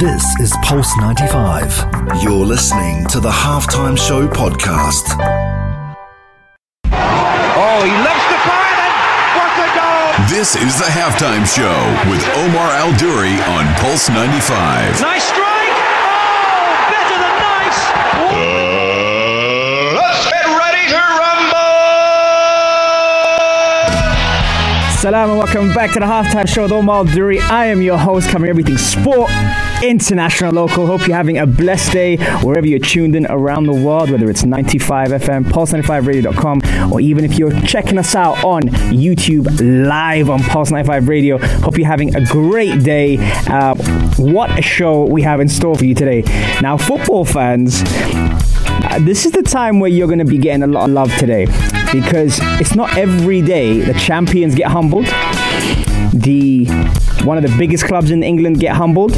This is Pulse 95. You're listening to the Halftime Show podcast. Oh, he loves to fire and what a goal! This is the halftime show with Omar Al Duri on Pulse 95. Nice strike! Oh, better than nice! Uh, let's get ready to rumble! Salam and welcome back to the halftime show with Omar Duri. I am your host, covering everything sport, international, local. Hope you're having a blessed day wherever you're tuned in around the world, whether it's 95 FM, pulse95radio.com, or even if you're checking us out on YouTube live on Pulse 95 Radio. Hope you're having a great day. Uh, what a show we have in store for you today. Now, football fans, uh, this is the time where you're going to be getting a lot of love today because it's not every day the champions get humbled. The one of the biggest clubs in England get humbled.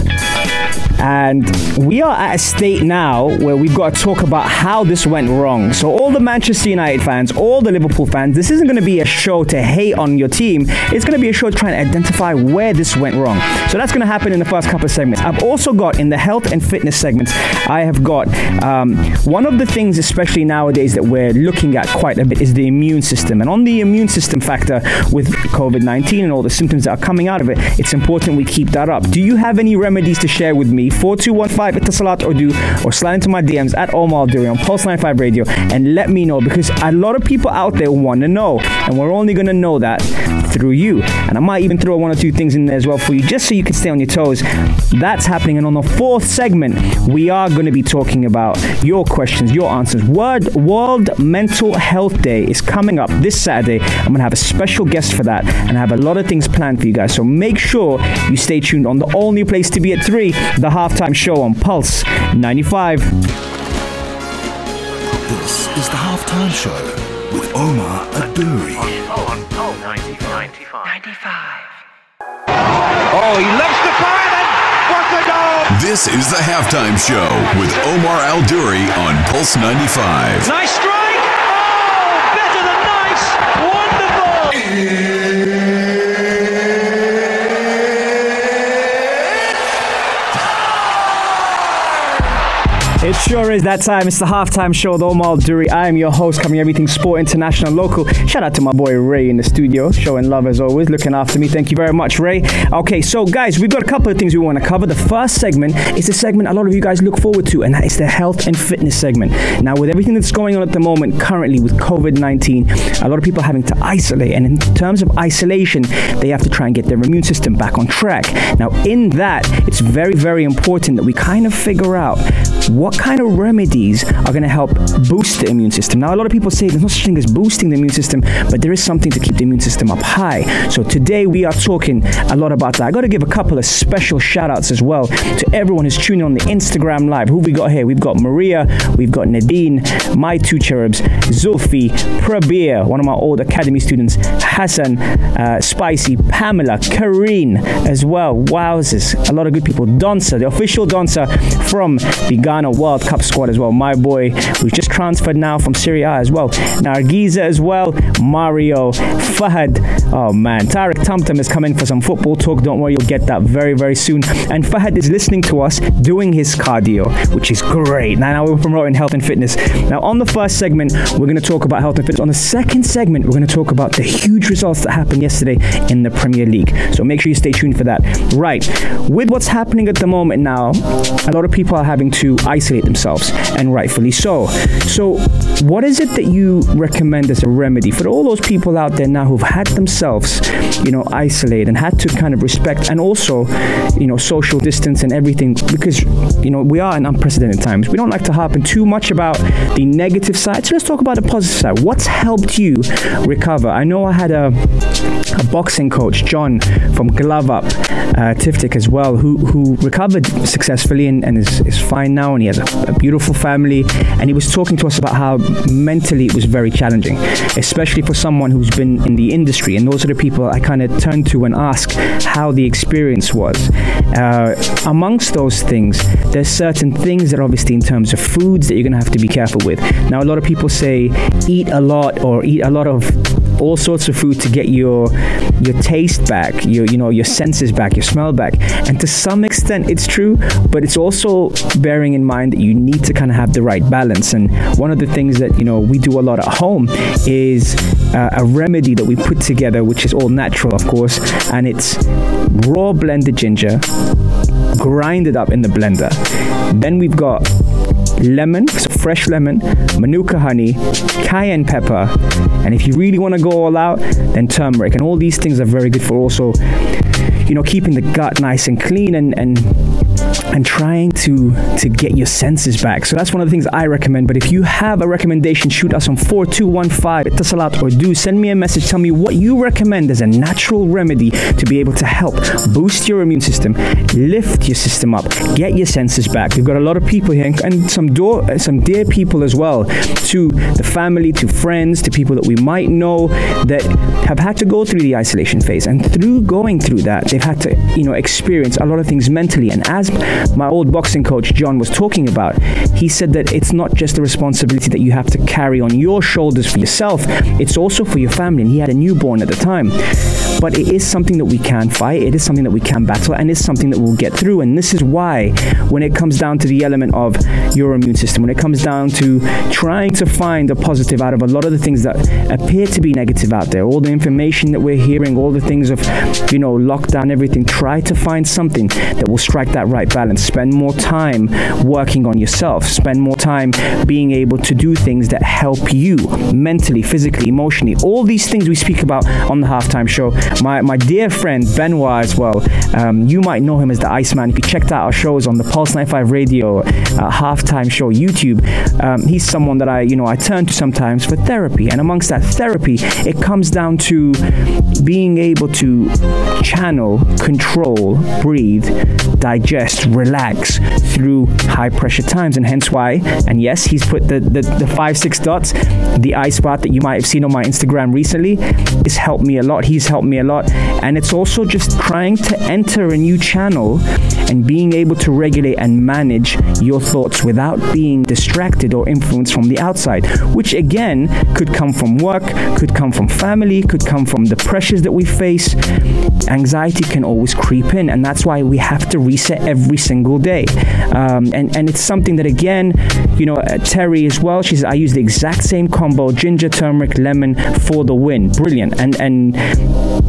And we are at a state now where we've got to talk about how this went wrong. So, all the Manchester United fans, all the Liverpool fans, this isn't going to be a show to hate on your team. It's going to be a show to try and identify where this went wrong. So, that's going to happen in the first couple of segments. I've also got in the health and fitness segments, I have got um, one of the things, especially nowadays, that we're looking at quite a bit is the immune system. And on the immune system factor with COVID 19 and all the symptoms that are coming out of it, it's important we keep that up. Do you have any remedies to share with me? 4215 Etisalat or du or slide into my DMs at Omar Duri on Pulse 95 Radio and let me know because a lot of people out there want to know. And we're only going to know that through you. And I might even throw one or two things in there as well for you just so you can stay on your toes. That's happening. And on the fourth segment, we are going to be talking about your questions, your answers. World, World Mental Health Day is coming up this Saturday. I'm going to have a special guest for that and I have a lot of things planned for you guys. So make sure you stay tuned on the all new place to be at 3, the halftime show on Pulse 95. This is the Halftime Show with Omar Aduri. Oh, he loves to fire and what a goal! This is the halftime show with Omar Al Duri on Pulse 95. Nice strike! It sure is that time. It's the halftime show with Omar Duri. I am your host, covering everything sport, international, local. Shout out to my boy Ray in the studio, showing love as always, looking after me. Thank you very much, Ray. Okay, so guys, we've got a couple of things we want to cover. The first segment is a segment a lot of you guys look forward to, and that is the health and fitness segment. Now, with everything that's going on at the moment, currently with COVID 19, a lot of people are having to isolate, and in terms of isolation, they have to try and get their immune system back on track. Now, in that, it's very, very important that we kind of figure out what kind of remedies are going to help boost the immune system. Now, a lot of people say there's no such thing as boosting the immune system, but there is something to keep the immune system up high. So today we are talking a lot about that. I got to give a couple of special shout outs as well to everyone who's tuning on the Instagram live. Who we got here? We've got Maria, we've got Nadine, my two cherubs, Zulfi, Prabir, one of my old academy students, Hassan, uh, Spicy, Pamela, Kareen as well. Wowzers, a lot of good people. Donsa, the official Donsa from the Ghana World Cup squad as well. My boy, who's just transferred now from Syria as well. Nargiza as well. Mario, Fahad. Oh man, Tarek Tumtum is coming for some football talk. Don't worry, you'll get that very, very soon. And Fahad is listening to us doing his cardio, which is great. Now, now we're promoting health and fitness. Now, on the first segment, we're going to talk about health and fitness. On the second segment, we're going to talk about the huge results that happened yesterday in the Premier League. So make sure you stay tuned for that. Right, with what's happening at the moment now, a lot of people are having to isolate themselves, and rightfully so. So, what is it that you recommend as a remedy for all those people out there now who've had themselves, you know, isolate and had to kind of respect and also, you know, social distance and everything because, you know, we are in unprecedented times. We don't like to harp on too much about the negative side. So let's talk about the positive side. What's helped you recover? I know I had a a boxing coach, John from Glove Up, uh, Tiftik as well, who who recovered successfully and, and is, is fine now, and he has a, a beautiful family. And he was talking to us about how mentally it was very challenging, especially for someone who's been in the industry. And those are the people I kind of turn to and ask how the experience was. Uh, amongst those things, there's certain things that obviously in terms of foods that you're going to have to be careful with. Now, a lot of people say eat a lot or eat a lot of all sorts of food to get your your taste back, your you know your senses back, your smell back. And to some extent, it's true, but it's also bearing in mind that you need to kind of have the right balance. And one of the things that you know we do a lot at home is uh, a remedy that we put together, which is all natural, of course, and it's raw blended ginger, grinded up in the blender. Then we've got lemon, so fresh lemon, manuka honey, cayenne pepper, and if you really want to go all out, then turmeric. And all these things are very good for also, you know, keeping the gut nice and clean and and and trying to to get your senses back. So that's one of the things I recommend. But if you have a recommendation, shoot us on 4215 Etisalat or du send me a message. Tell me what you recommend as a natural remedy to be able to help boost your immune system, lift your system up, get your senses back. We've got a lot of people here and some door, some dear people as well, to the family, to friends, to people that we might know that have had to go through the isolation phase. And through going through that, they've had to, you know, experience a lot of things mentally. And as my old boxing coach John was talking about, he said that it's not just a responsibility that you have to carry on your shoulders for yourself, it's also for your family. And he had a newborn at the time. But it is something that we can fight, it is something that we can battle, and it's something that we'll get through. And this is why, when it comes down to the element of your immune system, when it comes down to trying to find a positive out of a lot of the things that appear to be negative out there, all the information that we're hearing, all the things of, you know, lockdown, everything, try to find something that will strike that right balance. Spend more time working on yourself, spend more time being able to do things that help you mentally, physically, emotionally. All these things we speak about on the halftime show. My, my dear friend Benoit as well, um, you might know him as the Iceman. If you checked out our shows on the Pulse 95 Radio uh, halftime show YouTube, um, he's someone that I, you know, I turn to sometimes for therapy. And amongst that therapy, it comes down to being able to channel, control, breathe, digest, relax through high pressure times. And hence why, and yes, he's put the, the, the five, six dots, the ice bath that you might have seen on my Instagram recently, has helped me a lot. He's helped me a lot. And it's also just trying to enter a new channel and being able to regulate and manage your thoughts without being distracted or influenced from the outside, which again could come from work, could come from family, could come from the pressures that we face. Anxiety can always creep in, and that's why we have to reset every single day. Um, and, and it's something that, again, you know, uh, Terry as well, she says, I use the exact same combo ginger, turmeric, lemon for the win. Brilliant. And, and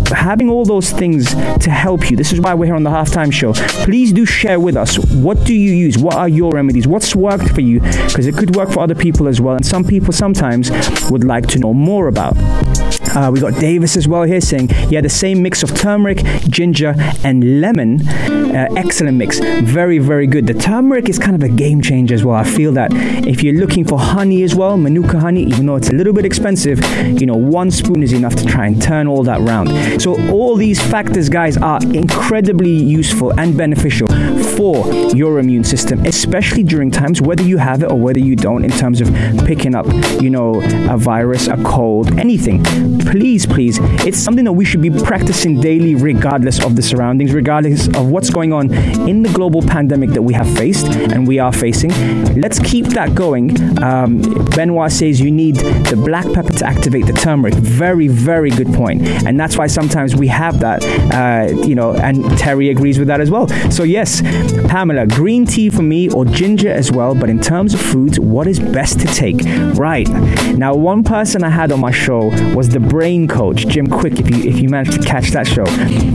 having all those things to help you, this is why we're here on the halftime show. Please do share with us what do you use? What are your remedies? What's worked for you? Because it could work for other people as well. And some people sometimes would like to know more about. Uh, we got Davis as well here saying, yeah, the same mix of turmeric, ginger, and lemon. Uh, excellent mix. Very, very good. The turmeric is kind of a game changer as well. I feel that if you're looking for honey as well, manuka honey, even though it's a little bit expensive, you know, one spoon is enough to try and turn all that round. So, all these factors, guys, are incredibly useful and beneficial for your immune system, especially during times whether you have it or whether you don't, in terms of picking up, you know, a virus, a cold, anything please, please, it's something that we should be practicing daily, regardless of the surroundings, regardless of what's going on in the global pandemic that we have faced and we are facing. Let's keep that going. Um, Benoit says you need the black pepper to activate the turmeric. Very, very good point. And that's why sometimes we have that, uh, you know, and Terry agrees with that as well. So, yes, Pamela, green tea for me or ginger as well. But in terms of foods, what is best to take? Right. Now, one person I had on my show was the brain coach, Jim Kwik, if you if you managed to catch that show.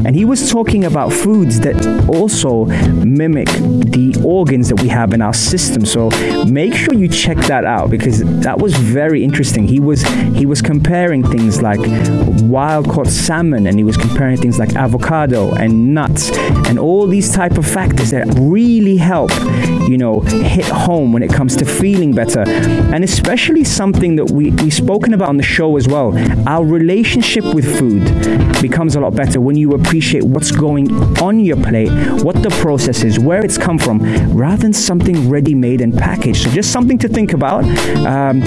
And he was talking about foods that also mimic the organs that we have in our system. So make sure you check that out because that was very interesting. He was he was comparing things like wild caught salmon and he was comparing things like avocado and nuts and all these type of factors really help, you know, hit home when it comes to feeling better. And especially something that we, we've spoken about on the show as well. Our relationship with food becomes a lot better when you appreciate what's going on your plate, what the process is, where it's come from, rather than something ready made and packaged. So, just something to think about. Um,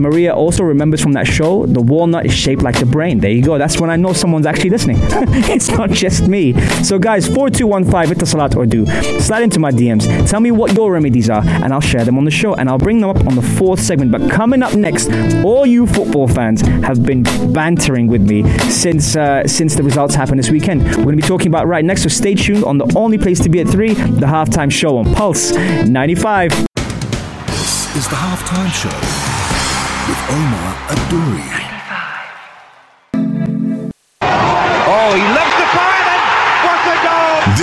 Maria also remembers from that show the walnut is shaped like the brain. There you go. That's when I know someone's actually listening. it's not just me. So, guys, 4215 Etisalat or du. Slide into my DMs. Tell me what your remedies are, and I'll share them on the show, and I'll bring them up on the fourth segment. But coming up next, all you football fans have been bantering with me since uh, since the results happened this weekend. We're going to be talking about right next, so stay tuned on the only place to be at 3, the halftime show on Pulse 95. This is the halftime show with Omar Adouri.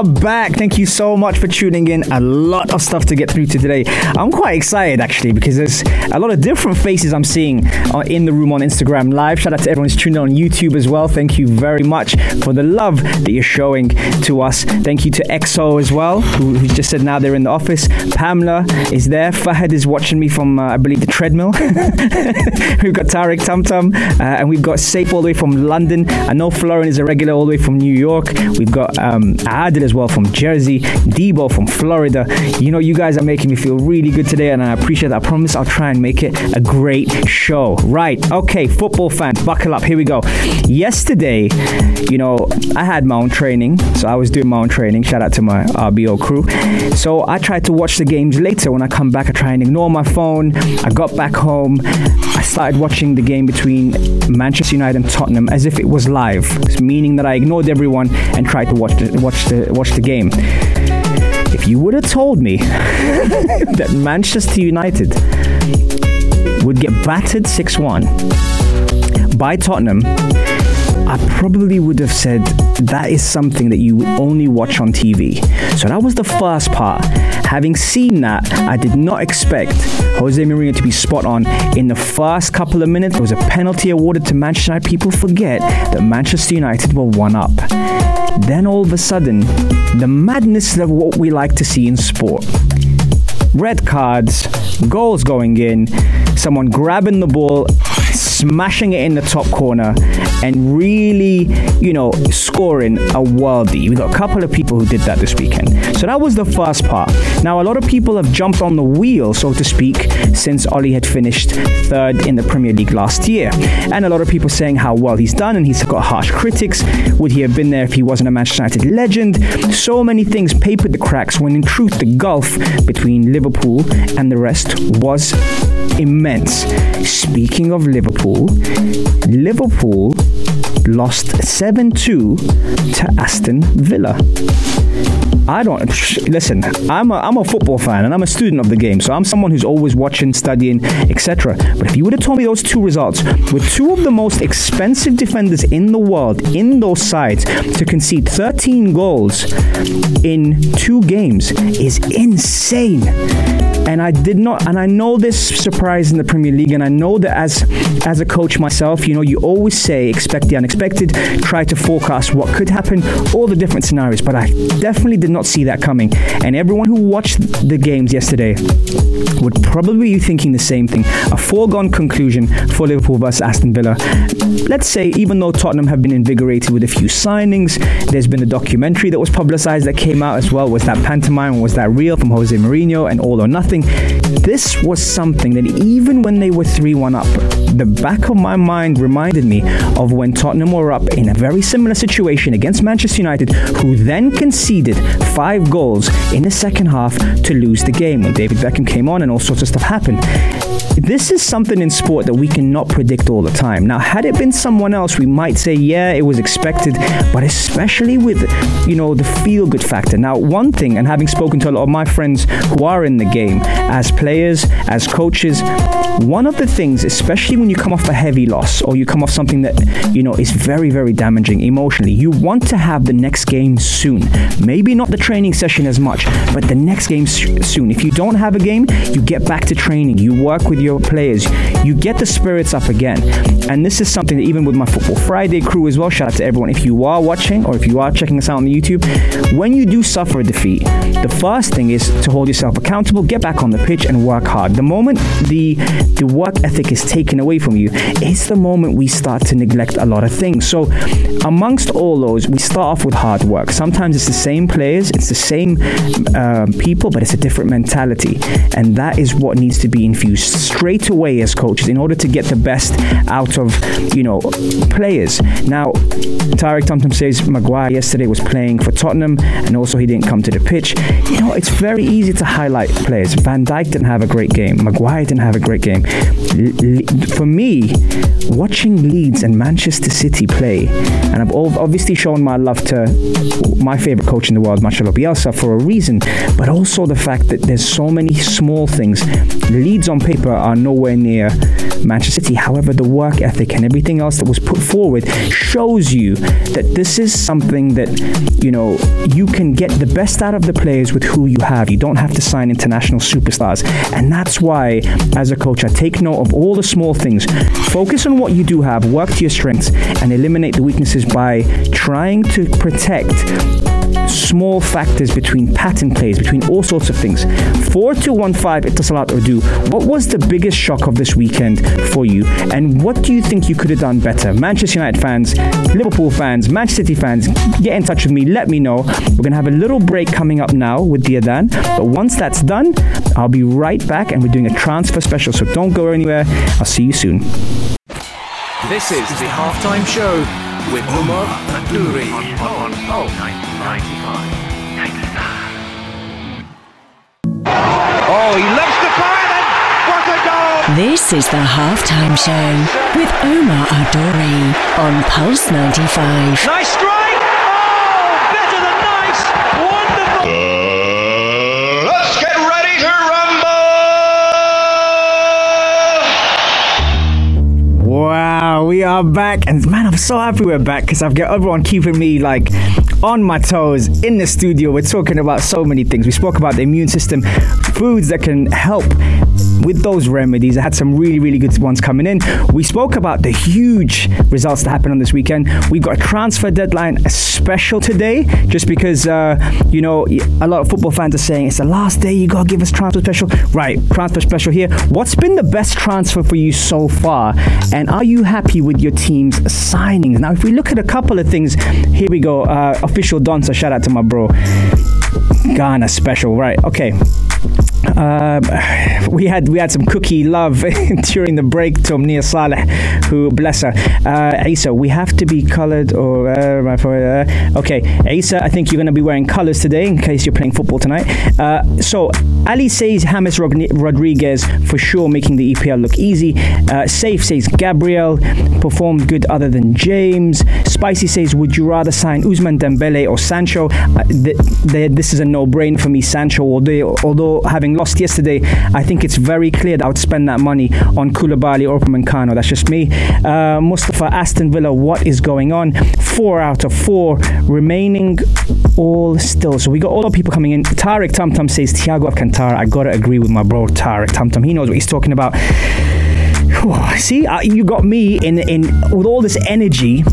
Are back. Thank you so much for tuning in. A lot of stuff to get through to today. I'm quite excited actually because there's a lot of different faces I'm seeing uh, in the room on Instagram Live. Shout out to everyone who's tuned in on YouTube as well. Thank you very much for the love that you're showing to us. Thank you to EXO as well, who, who just said now they're in the office. Pamela is there. Fahad is watching me from, uh, I believe, the treadmill. we've got Tarek Tumtum, uh, and we've got Safe all the way from London. I know Florin is a regular all the way from New York. We've got um, Adil as well from Jersey, Debo from Florida. You know, you guys are making me feel really good today, and I appreciate that. I promise I'll try and make it a great show. Right, okay, football fans, buckle up. Here we go. Yesterday, you know, I had my own training, so I was doing my own training. Shout out to my RBO crew. So I tried to watch the games later. When I come back, I try and ignore my phone. I got back home. Started watching the game between Manchester United and Tottenham as if it was live, meaning that I ignored everyone and tried to watch the, watch the watch the game. If you would have told me that Manchester United would get battered 6 1 by Tottenham, I probably would have said that is something that you only watch on TV. So that was the first part. Having seen that, I did not expect Jose Mourinho to be spot on. In the first couple of minutes, there was a penalty awarded to Manchester United. People forget that Manchester United were one up. Then all of a sudden, the madness of what we like to see in sport. Red cards, goals going in, someone grabbing the ball, smashing it in the top corner, and really, you know, scoring a worldie. We got a couple of people who did that this weekend. So that was the first part. Now, a lot of people have jumped on the wheel, so to speak, since Ole had finished third in the Premier League last year. And a lot of people saying how well he's done, and he's got harsh critics. Would he have been there if he wasn't a Manchester United legend? So many things papered the cracks when, in truth, the gulf between Liverpool and the rest was immense. Speaking of Liverpool, Liverpool lost 7 2 to Aston Villa. I don't listen. I'm a, I'm a football fan and I'm a student of the game, so I'm someone who's always watching, studying, etc. But if you would have told me those two results, with two of the most expensive defenders in the world in those sides to concede 13 goals in two games is insane. And I did not, and I know this surprise in the Premier League, and I know that as as a coach myself, you know, you always say expect the unexpected, try to forecast what could happen, all the different scenarios. But I definitely did not see that coming. And everyone who watched the games yesterday would probably be thinking the same thing. A foregone conclusion for Liverpool versus Aston Villa. Let's say, even though Tottenham have been invigorated with a few signings, there's been a documentary that was publicized that came out as well. Was that pantomime was that real from Jose Mourinho and All or Nothing? This was something that even when they were 3 1 up, the back of my mind reminded me of when Tottenham were up in a very similar situation against Manchester United, who then conceded five goals in the second half to lose the game when David Beckham came on and all sorts of stuff happened. This is something in sport that we cannot predict all the time. Now, had it been someone else, we might say, yeah, it was expected, but especially with, you know, the feel good factor. Now, one thing, and having spoken to a lot of my friends who are in the game as players, as coaches, one of the things, especially when you come off a heavy loss or you come off something that, you know, is very, very damaging emotionally, you want to have the next game soon. Maybe not the training session as much, but the next game soon. If you don't have a game, you get back to training, you work with your players, you get the spirits up again. And this is something that even with my Football Friday crew as well, shout out to everyone. If you are watching or if you are checking us out on the YouTube, when you do suffer a defeat, the first thing is to hold yourself accountable, get back on the pitch, and work hard. The moment the the work ethic is taken away from you, it's the moment we start to neglect a lot of things. So, amongst all those, we start off with hard work. Sometimes it's the same players, it's the same uh, people, but it's a different mentality, and that is what needs to be infused straight away as coaches in order to get the best out of you know players. Now, Tariq Thompson says Maguire yesterday was playing for Tottenham, and also he didn't come to the pitch. You know, it's very easy to highlight players. Van Dijk didn't have a great game. Maguire didn't have a great game. For me, watching Leeds and Manchester City play, and I've obviously shown my love to my favorite coach in the world, Marcelo Bielsa, for a reason, but also the fact that there's so many small things. Leeds on paper are nowhere near Manchester City. However, the work ethic and everything else that was put forward shows you that this is something that you know you can get the best out of the players with who you have. You don't have to sign international superstars, and that's why, as a coach, I take note of all the small things. Focus on what you do have, work to your strengths, and eliminate the weaknesses by trying to protect small factors between pattern plays, between all sorts of things. 4215 Etisalat Urdu. What was the biggest shock of this weekend for you? And what do you think you could have done better? Manchester United fans, Liverpool fans, Manchester City fans, get in touch with me. Let me know. We're going to have a little break coming up now with the Adan. But once that's done, I'll be right back and we're doing a transfer special. So don't go anywhere. I'll see you soon. This is the halftime show with Umar Adouri on, on, on, Oh, he loves to fire then. What a goal! This is the halftime show with Omar Adori on Pulse 95. Nice strike! Are back, and man, I'm so happy we're back because I've got everyone keeping me like on my toes in the studio. We're talking about so many things. We spoke about the immune system, foods that can help with those remedies. I had some really, really good ones coming in. We spoke about the huge results that happened on this weekend. We've got a transfer deadline special today, just because, uh, you know, a lot of football fans are saying it's the last day, you got to give us transfer special. Right, transfer special here. What's been the best transfer for you so far? And are you happy with your team's signings? Now, if we look at a couple of things, here we go. Uh, official Donsa, shout out to my bro. Ghana special, right? Okay. Uh, we had we had some cookie love during the break to Nia Saleh, who bless her. Uh, Isa, we have to be coloured or uh, uh okay. Isa, I think you're going to be wearing colours today in case you're playing football tonight. Uh, so Ali says James Rodriguez for sure making the EPL look easy. Uh, Safe says Gabriel performed good other than James. Spicy says would you rather sign Ousmane Dembele or Sancho? Th- th- this is a no-brainer for me. Sancho, although although having lost yesterday, I think it's very clear that I would spend that money on Koulibaly or Upamecano. That's just me. Uh, Mustafa Aston Villa, what is going on? Four out of four remaining all still. So we got all the people coming in. Tariq Tamtam says Thiago Alcantara. I gotta agree with my bro Tariq Tamtam. He knows what he's talking about. See, uh, you got me in in with all this energy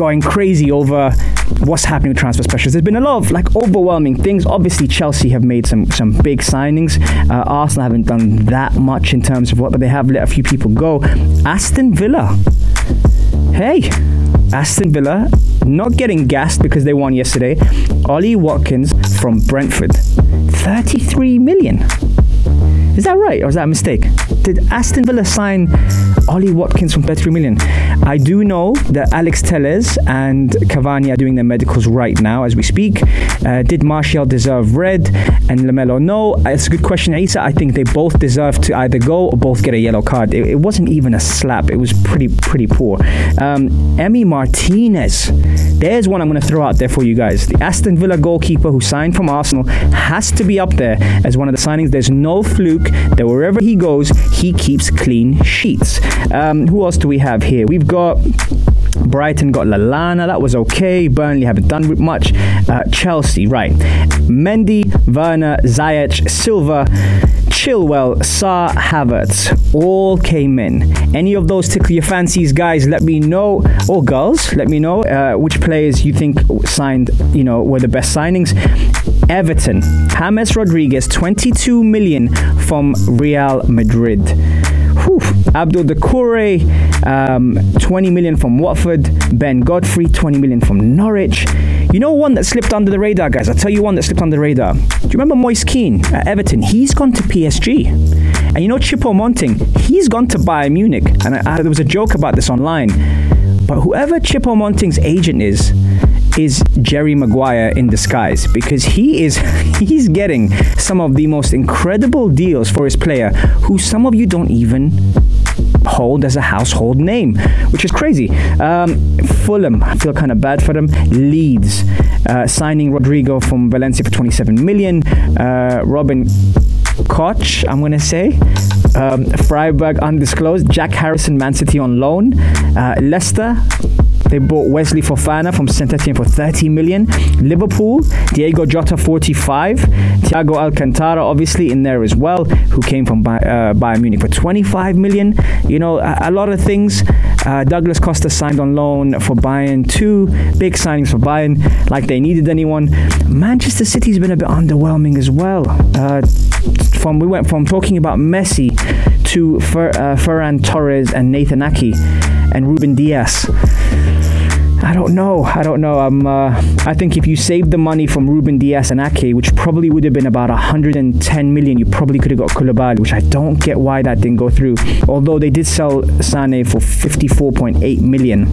going crazy over what's happening with transfer specials. There's been a lot of like overwhelming things. Obviously, Chelsea have made some some big signings. Uh, Arsenal haven't done that much in terms of what, but they have let a few people go. Aston Villa, hey, Aston Villa not getting gassed because they won yesterday. Ollie Watkins from Brentford, 33 million. Is that right or is that a mistake? Did Aston Villa sign Ollie Watkins from 33 million? I do know that Alex Telles and Cavani are doing their medicals right now as we speak. Uh, did Martial deserve red and Lamela no? It's a good question, Isa. I think they both deserve to either go or both get a yellow card. It, it wasn't even a slap. It was pretty pretty poor. Um, Emi Martinez. There's one I'm going to throw out there for you guys. The Aston Villa goalkeeper who signed from Arsenal has to be up there as one of the signings. There's no fluke that wherever he goes, he keeps clean sheets. Um, who else do we have here? We've got Brighton got Lallana, that was okay. Burnley haven't done much. Uh, Chelsea, right. Mendy, Werner, Ziyech, Silva, Chilwell, Sarr, Havertz, all came in. Any of those tickle your fancies, guys? Let me know, or girls, let me know uh, which players you think signed, you know, were the best signings. Everton, James Rodriguez, 22 million from Real Madrid. Abdoulaye Doucoure, um, 20 million from Watford. Ben Godfrey, 20 million from Norwich. You know one that slipped under the radar, guys? I'll tell you one that slipped under the radar. Do you remember Moise Kean at Everton? He's gone to PSG. And you know Choupo-Moting? He's gone to Bayern Munich. And I, I, there was a joke about this online. But whoever Choupo-Moting's agent is, is Jerry Maguire in disguise because he is he's getting some of the most incredible deals for his player who some of you don't even hold as a household name, which is crazy. Um, Fulham, I feel kind of bad for them. Leeds, uh, signing Rodrigo from Valencia for 27 million. Uh, Robin Koch, I'm going to say. Um, Freiburg undisclosed. Jack Harrison, Man City on loan. Uh, Leicester, they bought Wesley Fofana from Saint Etienne for 30 million. Liverpool, Diogo Jota 45. Thiago Alcantara obviously in there as well, who came from uh, Bayern Munich for 25 million. You know, a, a lot of things. Uh, Douglas Costa signed on loan for Bayern. Two big signings for Bayern, like they needed anyone. Manchester City's been a bit underwhelming as well. Uh, from we went from talking about Messi to Fer, uh, Ferran Torres and Nathan Ake and Ruben Dias. I don't know. I don't know. I'm. Uh, I think if you saved the money from Ruben Dias and Ake, which probably would have been about 110 million, you probably could have got Koulibaly, which I don't get why that didn't go through. Although they did sell Sane for 54.8 million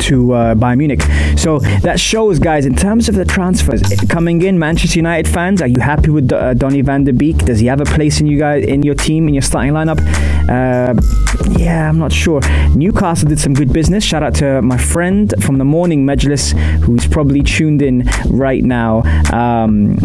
to uh, Bayern Munich. So that shows, guys, in terms of the transfers coming in, Manchester United fans, are you happy with uh, Donny van de Beek? Does he have a place in you guys in your team in your starting lineup? Uh, yeah, I'm not sure. Newcastle did some good business. Shout out to my friend from the morning Majlis, who's probably tuned in right now. Um,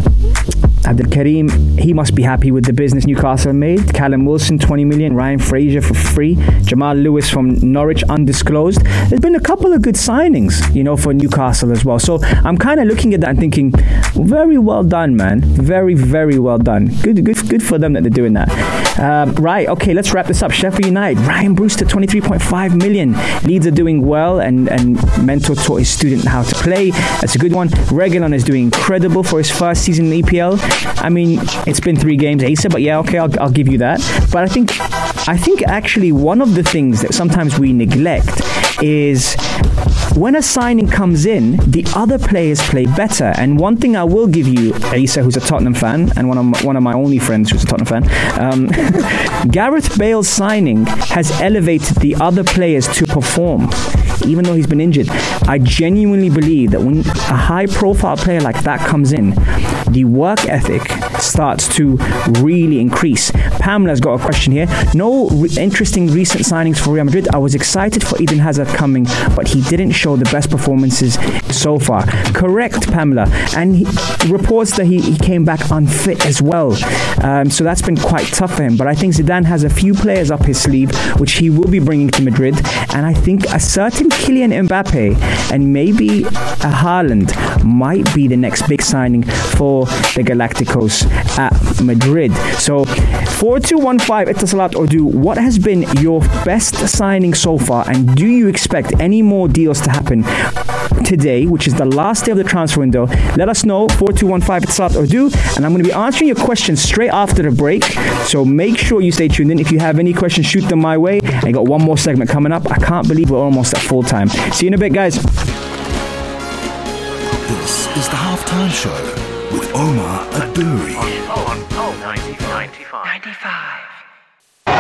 Abdul Karim, he must be happy with the business Newcastle made. Callum Wilson, 20 million. Ryan Fraser for free. Jamal Lewis from Norwich, undisclosed. There's been a couple of good signings, you know, for Newcastle as well. So I'm kind of looking at that and thinking, very well done, man. Very, very well done. Good, good, good for them that they're doing that. Um, right, okay, let's wrap this up. Sheffield United, Ryan Brewster, 23.5 million. Leeds are doing well, and, and Mentor taught his student how to play. That's a good one. Reguilon is doing incredible for his first season in EPL. I mean, it's been three games, Asa, but yeah, okay, I'll, I'll give you that. But I think, I think actually one of the things that sometimes we neglect is when a signing comes in, the other players play better. And one thing I will give you, Asa, who's a Tottenham fan, and one of my, one of my only friends who's a Tottenham fan, um, Gareth Bale's signing has elevated the other players to perform, even though he's been injured. I genuinely believe that when a high-profile player like that comes in, the work ethic starts to really increase. Pamela's got a question here. No re- interesting recent signings for Real Madrid. I was excited for Eden Hazard coming, but he didn't show the best performances so far. Correct, Pamela. And he reports that he, he came back unfit as well. Um, so that's been quite tough for him. But I think Zidane has a few players up his sleeve, which he will be bringing to Madrid. And I think a certain Kylian Mbappe and maybe a Haaland might be the next big signing for the Galacticos at Madrid. So 4215 Etisalat Ordu, what has been your best signing so far and do you expect any more deals to happen today, which is the last day of the transfer window? Let us know 4215 Etisalat Ordu and I'm going to be answering your questions straight after the break. So make sure you stay tuned in. If you have any questions, shoot them my way. I got one more segment coming up. I can't believe we're almost at full time. See you in a bit, guys. This is the halftime show with Omar Adouri. On Pulse 95. 95.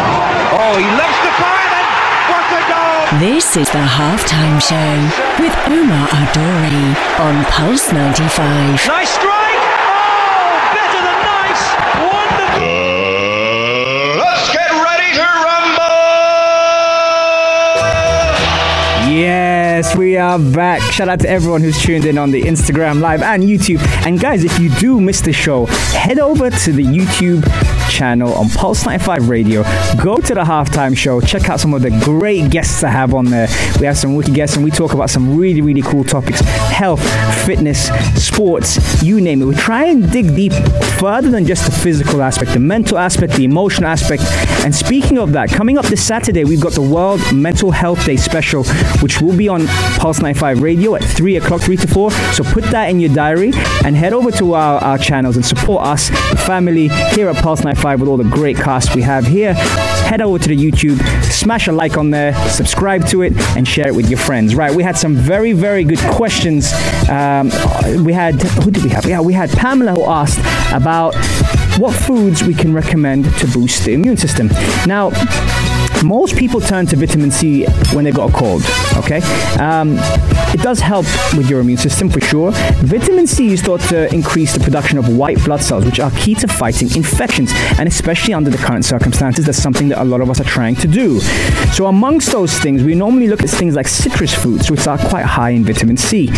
Oh, he loves the fire then. What a goal! This is the halftime show with Omar Adori on Pulse 95. Nice strike! Oh, better than nice! Wonderful! Uh, let's get ready to rumble! Yes, we are are back. Shout out to everyone who's tuned in on the Instagram Live and YouTube. And guys, if you do miss the show, head over to the YouTube channel on Pulse 95 Radio. Go to the halftime show. Check out some of the great guests I have on there. We have some wicked guests and we talk about some really, really cool topics health, fitness, sports, you name it. We try and dig deep further than just the physical aspect, the mental aspect, the emotional aspect. And speaking of that, coming up this Saturday, we've got the World Mental Health Day special, which will be on Pulse 95 Radio at 3 o'clock, 3 to 4. So put that in your diary and head over to our, our channels and support us, the family here at Pulse 95 with all the great cast we have here. Head over to the YouTube, smash a like on there, subscribe to it, and share it with your friends. Right, we had some very, very good questions. Um, we had, who did we have? Yeah, we had Pamela who asked about what foods we can recommend to boost the immune system. Now, most people turn to vitamin C when they got a cold. Okay, um, it does help with your immune system for sure. Vitamin C is thought to increase the production of white blood cells, which are key to fighting infections, and especially under the current circumstances, that's something that a lot of us are trying to do. So, amongst those things, we normally look at things like citrus fruits, which are quite high in vitamin C.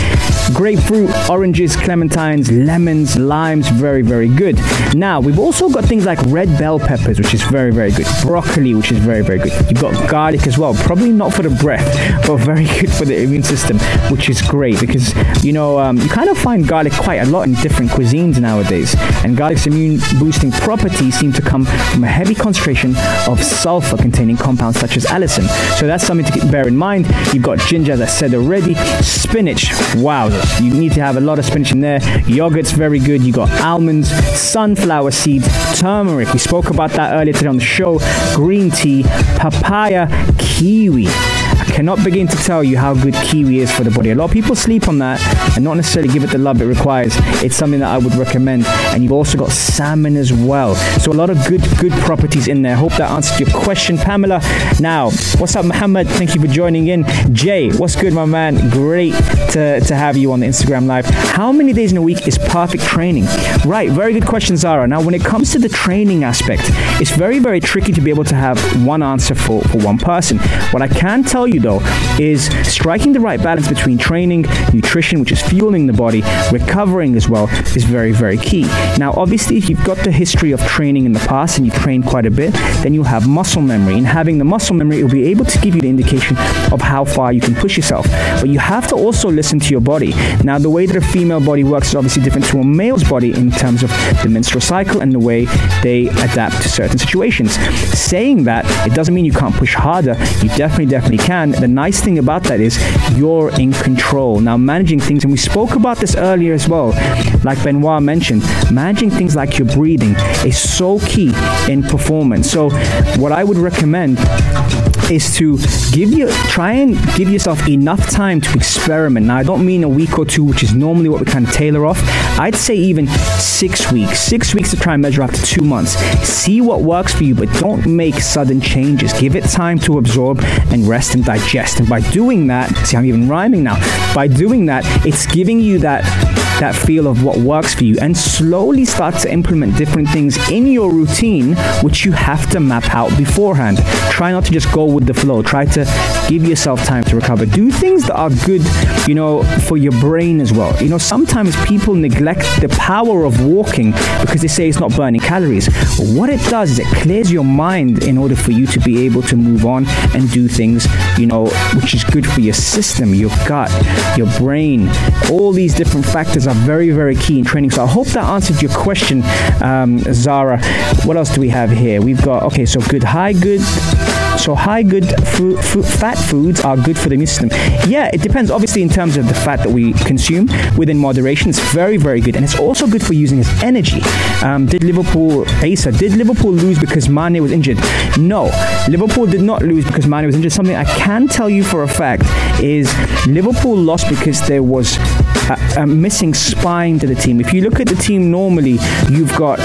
Grapefruit, oranges, clementines, lemons, limes, very, very good. Now, we've also got things like red bell peppers, which is very, very good. Broccoli, which is very, very good. You've got garlic as well, probably not for the breath, but very good for the immune system, which is great because, you know, um, you kind of find garlic quite a lot in different cuisines nowadays. And garlic's immune boosting properties seem to come from a heavy concentration of sulfur containing compounds such as allicin. So that's something to bear in mind. You've got ginger, as I said already, spinach, wow, you need to have a lot of spinach in there. Yogurt's very good. You got almonds, sunflower seeds, turmeric. We spoke about that earlier today on the show. Green tea, papaya, kiwi. Cannot begin to tell you how good kiwi is for the body. A lot of people sleep on that and not necessarily give it the love it requires. It's something that I would recommend. And you've also got salmon as well. So a lot of good, good properties in there. Hope that answered your question, Pamela. Now, what's up, Muhammad? Thank you for joining in. Jay, what's good, my man? Great to, to have you on the Instagram Live. How many days in a week is perfect training? Right, very good question, Zara. Now, when it comes to the training aspect, it's very, very tricky to be able to have one answer for, for one person. What I can tell you though is striking the right balance between training, nutrition, which is fueling the body, recovering as well, is very, very key. Now, obviously, if you've got the history of training in the past and you've trained quite a bit, then you'll have muscle memory. And having the muscle memory, it will be able to give you the indication of how far you can push yourself. But you have to also listen to your body. Now, the way that a female body works is obviously different to a male's body in terms of the menstrual cycle and the way they adapt to certain situations. Saying that, it doesn't mean you can't push harder. You definitely, definitely can. The nice thing about that is you're in control. Now, managing things, and we spoke about this earlier as well, like Benoit mentioned, managing things like your breathing is so key in performance. So, what I would recommend is to give you try and give yourself enough time to experiment. Now I don't mean a week or two, which is normally what we kind of tailor off. I'd say even six weeks. Six weeks to try and measure after two months. See what works for you, but don't make sudden changes. Give it time to absorb and rest and digest. And by doing that, see I'm even rhyming now. By doing that, it's giving you that that feel of what works for you and slowly start to implement different things in your routine which you have to map out beforehand. Try not to just go with the flow. Try to give yourself time to recover. Do things that are good, you know, for your brain as well. You know, sometimes people neglect the power of walking because they say it's not burning calories. What it does is it clears your mind in order for you to be able to move on and do things, you know, which is good for your system, your gut, your brain. All these different factors are very, very key in training. So I hope that answered your question, um, Zara. What else do we have here? We've got, okay, so good, high, good. So high good fat foods are good for the immune system. Yeah, it depends obviously in terms of the fat that we consume within moderation. It's very very good, and it's also good for using as energy. Um, did Liverpool Asa? Did Liverpool lose because Mane was injured? No, Liverpool did not lose because Mane was injured. Something I can tell you for a fact is Liverpool lost because there was a, a missing spine to the team. If you look at the team normally, you've got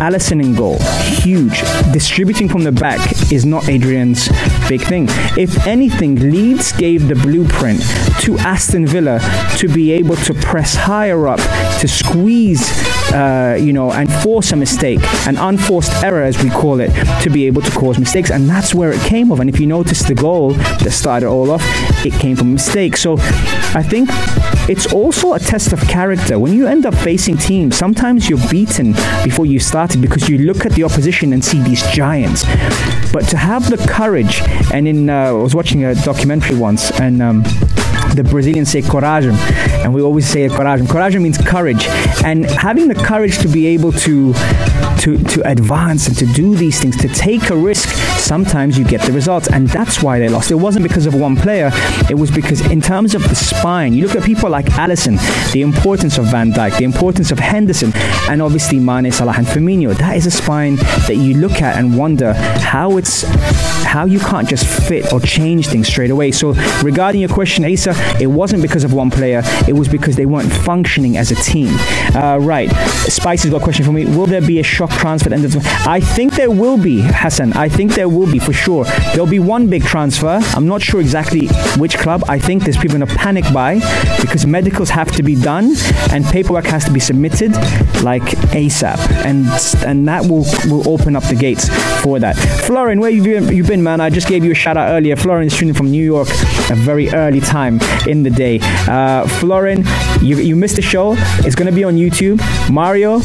Alisson in goal, huge. Distributing from the back is not Adrian's big thing. If anything, Leeds gave the blueprint to Aston Villa to be able to press higher up, to squeeze uh, you know, and force a mistake, an unforced error, as we call it, to be able to cause mistakes. And that's where it came of. And if you notice the goal that started all off, it came from a mistake. So I think it's also a test of character. When you end up facing teams, sometimes you're beaten before you started because you look at the opposition and see these giants. But to have the courage, and in uh, I was watching a documentary once, and um, the Brazilians say coragem, and we always say coragem. Coragem means courage, and having the courage to be able to to to advance and to do these things, to take a risk. Sometimes you get the results, and that's why they lost. It wasn't because of one player; it was because in terms of the spine, you look at people like Alisson, the importance of Van Dijk, the importance of Henderson, and obviously Mane, Salah, and Firmino. That is a spine that you look at and wonder how it's how you can't just fit or change things straight away. So regarding your question, Asa, it wasn't because of one player. It was because they weren't functioning as a team. Uh, right. Spicy's got a question for me. Will there be a shock transfer at the end of the I think there will be, Hassan. I think there will be for sure. There'll be one big transfer. I'm not sure exactly which club. I think there's people in a panic buy because medicals have to be done and paperwork has to be submitted like ASAP. And and that will will open up the gates for that. Florin, where you been, you been, man? I just gave you a shout out earlier. Florin is tuning from New York, a very early time in the day. Uh, Florin, you, you missed the show. It's going to be on YouTube. Mario,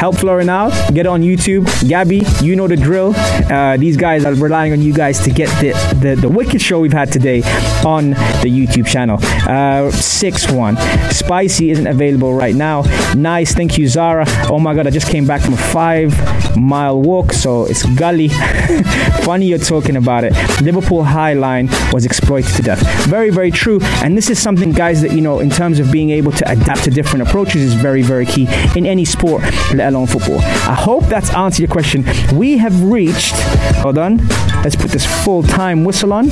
help Florin out. Get on YouTube. Gabby, you know the drill. Uh, these guys are relying on you guys to get the, the, the wicked show we've had today on the YouTube channel. Uh, 6 1. Spicy isn't available right now. Nice. Thank you, Zara. Oh my God, I just came back from a five mile walk, so it's gully. Funny you're talking about it. Liverpool High Line was exploited to death. Very, very true. And this is something, guys, that, you know, in terms of being able to adapt to different approaches is very, very key in any sport, let alone football. I hope that's answered your question. We have reached, hold on, let's put this full time whistle on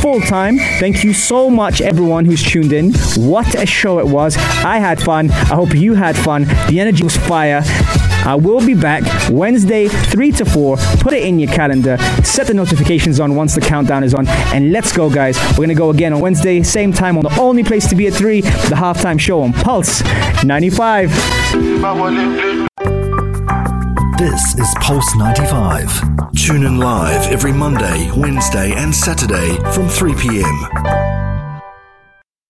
full time. Thank you so much, everyone who's tuned in. What a show it was. I had fun. I hope you had fun. The energy was fire. I will be back Wednesday, 3 to 4. Put it in your calendar. Set the notifications on once the countdown is on. And let's go, guys. We're going to go again on Wednesday, same time on the only place to be at 3, the halftime show on Pulse 95. This is Pulse 95. Tune in live every Monday, Wednesday, and Saturday from 3 p.m.